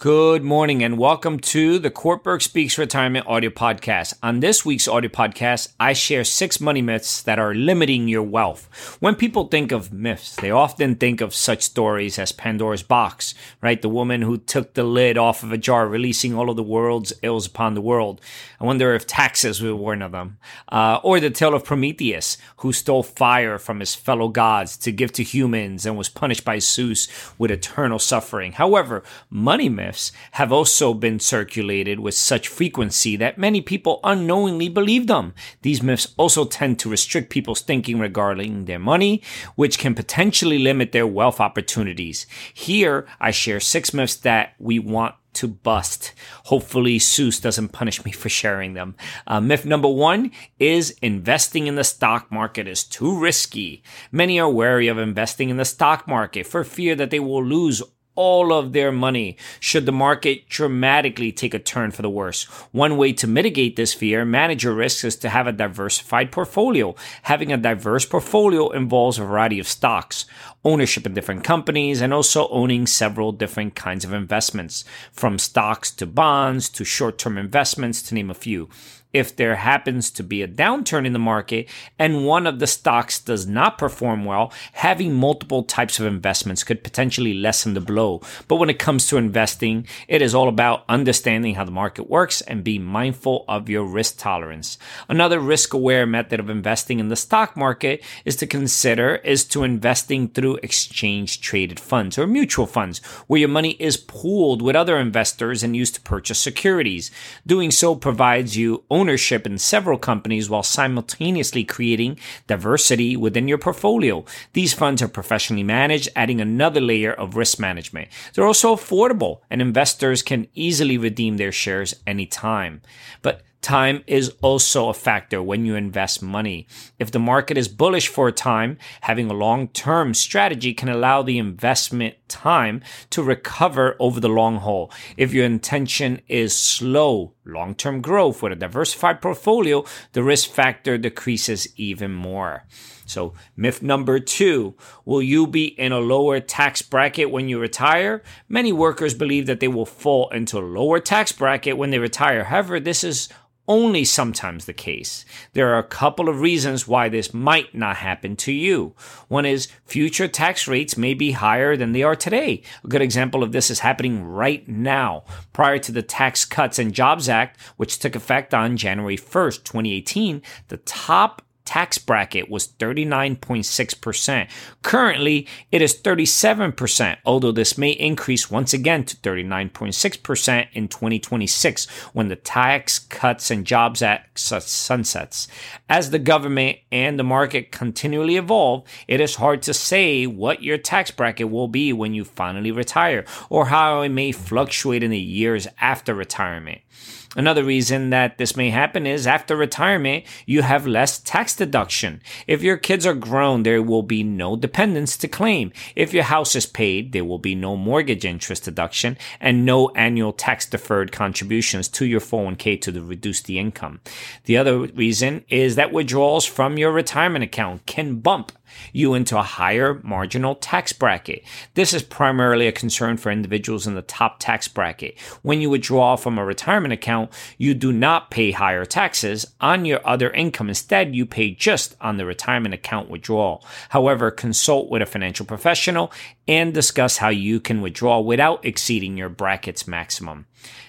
Good morning and welcome to the Cortburg Speaks Retirement Audio Podcast. On this week's audio podcast, I share six money myths that are limiting your wealth. When people think of myths, they often think of such stories as Pandora's box, right? The woman who took the lid off of a jar, releasing all of the world's ills upon the world. I wonder if taxes were one of them. Uh, or the tale of Prometheus, who stole fire from his fellow gods to give to humans and was punished by Zeus with eternal suffering. However, money myths myths have also been circulated with such frequency that many people unknowingly believe them. These myths also tend to restrict people's thinking regarding their money, which can potentially limit their wealth opportunities. Here, I share six myths that we want to bust. Hopefully, Zeus doesn't punish me for sharing them. Uh, myth number one is investing in the stock market is too risky. Many are wary of investing in the stock market for fear that they will lose all of their money should the market dramatically take a turn for the worse. One way to mitigate this fear, manage your risks, is to have a diversified portfolio. Having a diverse portfolio involves a variety of stocks, ownership in different companies, and also owning several different kinds of investments, from stocks to bonds to short term investments, to name a few if there happens to be a downturn in the market and one of the stocks does not perform well, having multiple types of investments could potentially lessen the blow. But when it comes to investing, it is all about understanding how the market works and being mindful of your risk tolerance. Another risk aware method of investing in the stock market is to consider is to investing through exchange traded funds or mutual funds where your money is pooled with other investors and used to purchase securities. Doing so provides you ownership in several companies while simultaneously creating diversity within your portfolio. These funds are professionally managed, adding another layer of risk management. They're also affordable and investors can easily redeem their shares anytime. But Time is also a factor when you invest money. If the market is bullish for a time, having a long term strategy can allow the investment time to recover over the long haul. If your intention is slow, long term growth with a diversified portfolio, the risk factor decreases even more. So, myth number two will you be in a lower tax bracket when you retire? Many workers believe that they will fall into a lower tax bracket when they retire. However, this is only sometimes the case. There are a couple of reasons why this might not happen to you. One is future tax rates may be higher than they are today. A good example of this is happening right now. Prior to the Tax Cuts and Jobs Act, which took effect on January 1st, 2018, the top tax bracket was 39.6%. Currently, it is 37%, although this may increase once again to 39.6% in 2026 when the Tax Cuts and Jobs Act sunsets. As the government and the market continually evolve, it is hard to say what your tax bracket will be when you finally retire or how it may fluctuate in the years after retirement. Another reason that this may happen is after retirement, you have less tax deduction. If your kids are grown, there will be no dependents to claim. If your house is paid, there will be no mortgage interest deduction and no annual tax deferred contributions to your 401k to reduce the income. The other reason is that withdrawals from your retirement account can bump you into a higher marginal tax bracket. This is primarily a concern for individuals in the top tax bracket. When you withdraw from a retirement account, you do not pay higher taxes on your other income. Instead, you pay just on the retirement account withdrawal. However, consult with a financial professional and discuss how you can withdraw without exceeding your bracket's maximum.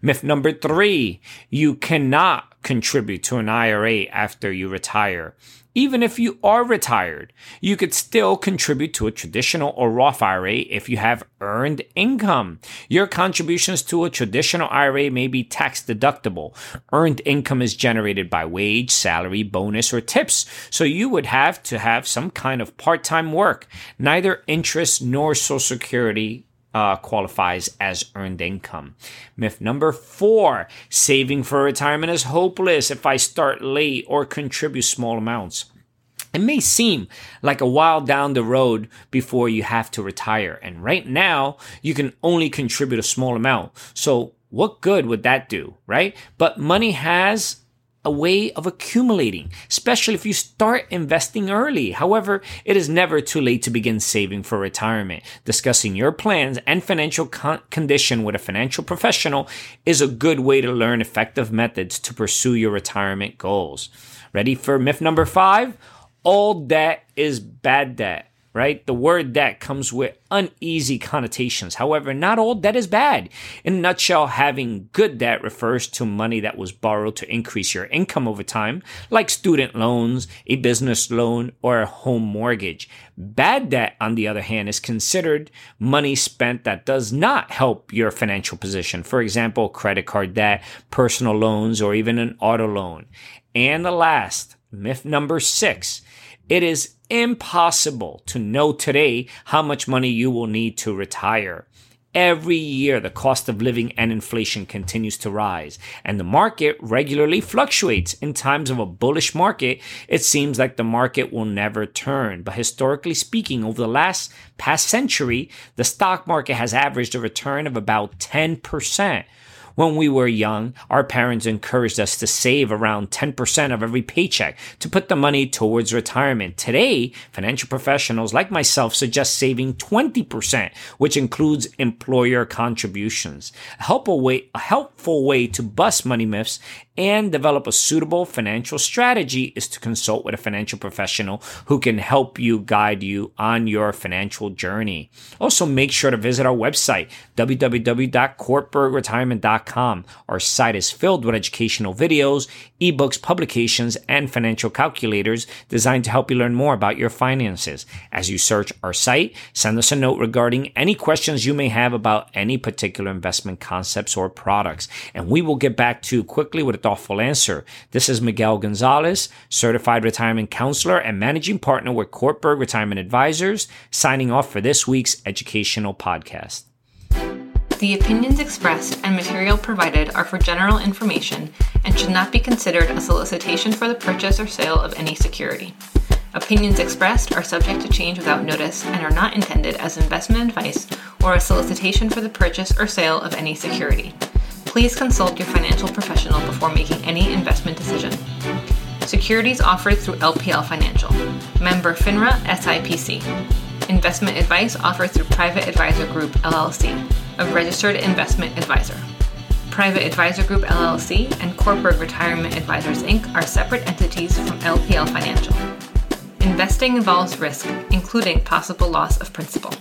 Myth number three, you cannot contribute to an IRA after you retire. Even if you are retired, you could still contribute to a traditional or Roth IRA if you have earned income. Your contributions to a traditional IRA may be tax deductible. Earned income is generated by wage, salary, bonus, or tips, so you would have to have some kind of part time work. Neither interest nor Social Security uh, qualifies as earned income. Myth number four saving for retirement is hopeless if I start late or contribute small amounts. it may seem like a while down the road before you have to retire. And right now, you can only contribute a small amount. So what good would that do, right? But money has a way of accumulating, especially if you start investing early. However, it is never too late to begin saving for retirement. Discussing your plans and financial con- condition with a financial professional is a good way to learn effective methods to pursue your retirement goals. Ready for myth number five? All debt is bad debt right? The word debt comes with uneasy connotations. However, not all debt is bad. In a nutshell, having good debt refers to money that was borrowed to increase your income over time, like student loans, a business loan, or a home mortgage. Bad debt, on the other hand, is considered money spent that does not help your financial position. For example, credit card debt, personal loans, or even an auto loan. And the last, myth number six, it is impossible to know today how much money you will need to retire. Every year, the cost of living and inflation continues to rise, and the market regularly fluctuates. In times of a bullish market, it seems like the market will never turn. But historically speaking, over the last past century, the stock market has averaged a return of about 10%. When we were young, our parents encouraged us to save around 10% of every paycheck to put the money towards retirement. Today, financial professionals like myself suggest saving 20%, which includes employer contributions. A helpful way, a helpful way to bust money myths and develop a suitable financial strategy is to consult with a financial professional who can help you guide you on your financial journey. Also, make sure to visit our website, www.cortburgretirement.com. Our site is filled with educational videos, ebooks, publications, and financial calculators designed to help you learn more about your finances. As you search our site, send us a note regarding any questions you may have about any particular investment concepts or products, and we will get back to you quickly with a thoughtful answer. This is Miguel Gonzalez, certified retirement counselor and managing partner with Cortburg Retirement Advisors, signing off for this week's educational podcast. The opinions expressed and material provided are for general information and should not be considered a solicitation for the purchase or sale of any security. Opinions expressed are subject to change without notice and are not intended as investment advice or a solicitation for the purchase or sale of any security please consult your financial professional before making any investment decision. Securities offered through LPL Financial, member FINRA SIPC. Investment advice offered through Private Advisor Group LLC, a registered investment advisor. Private Advisor Group LLC and Cortburg Retirement Advisors Inc. are separate entities from LPL Financial. Investing involves risk, including possible loss of principal.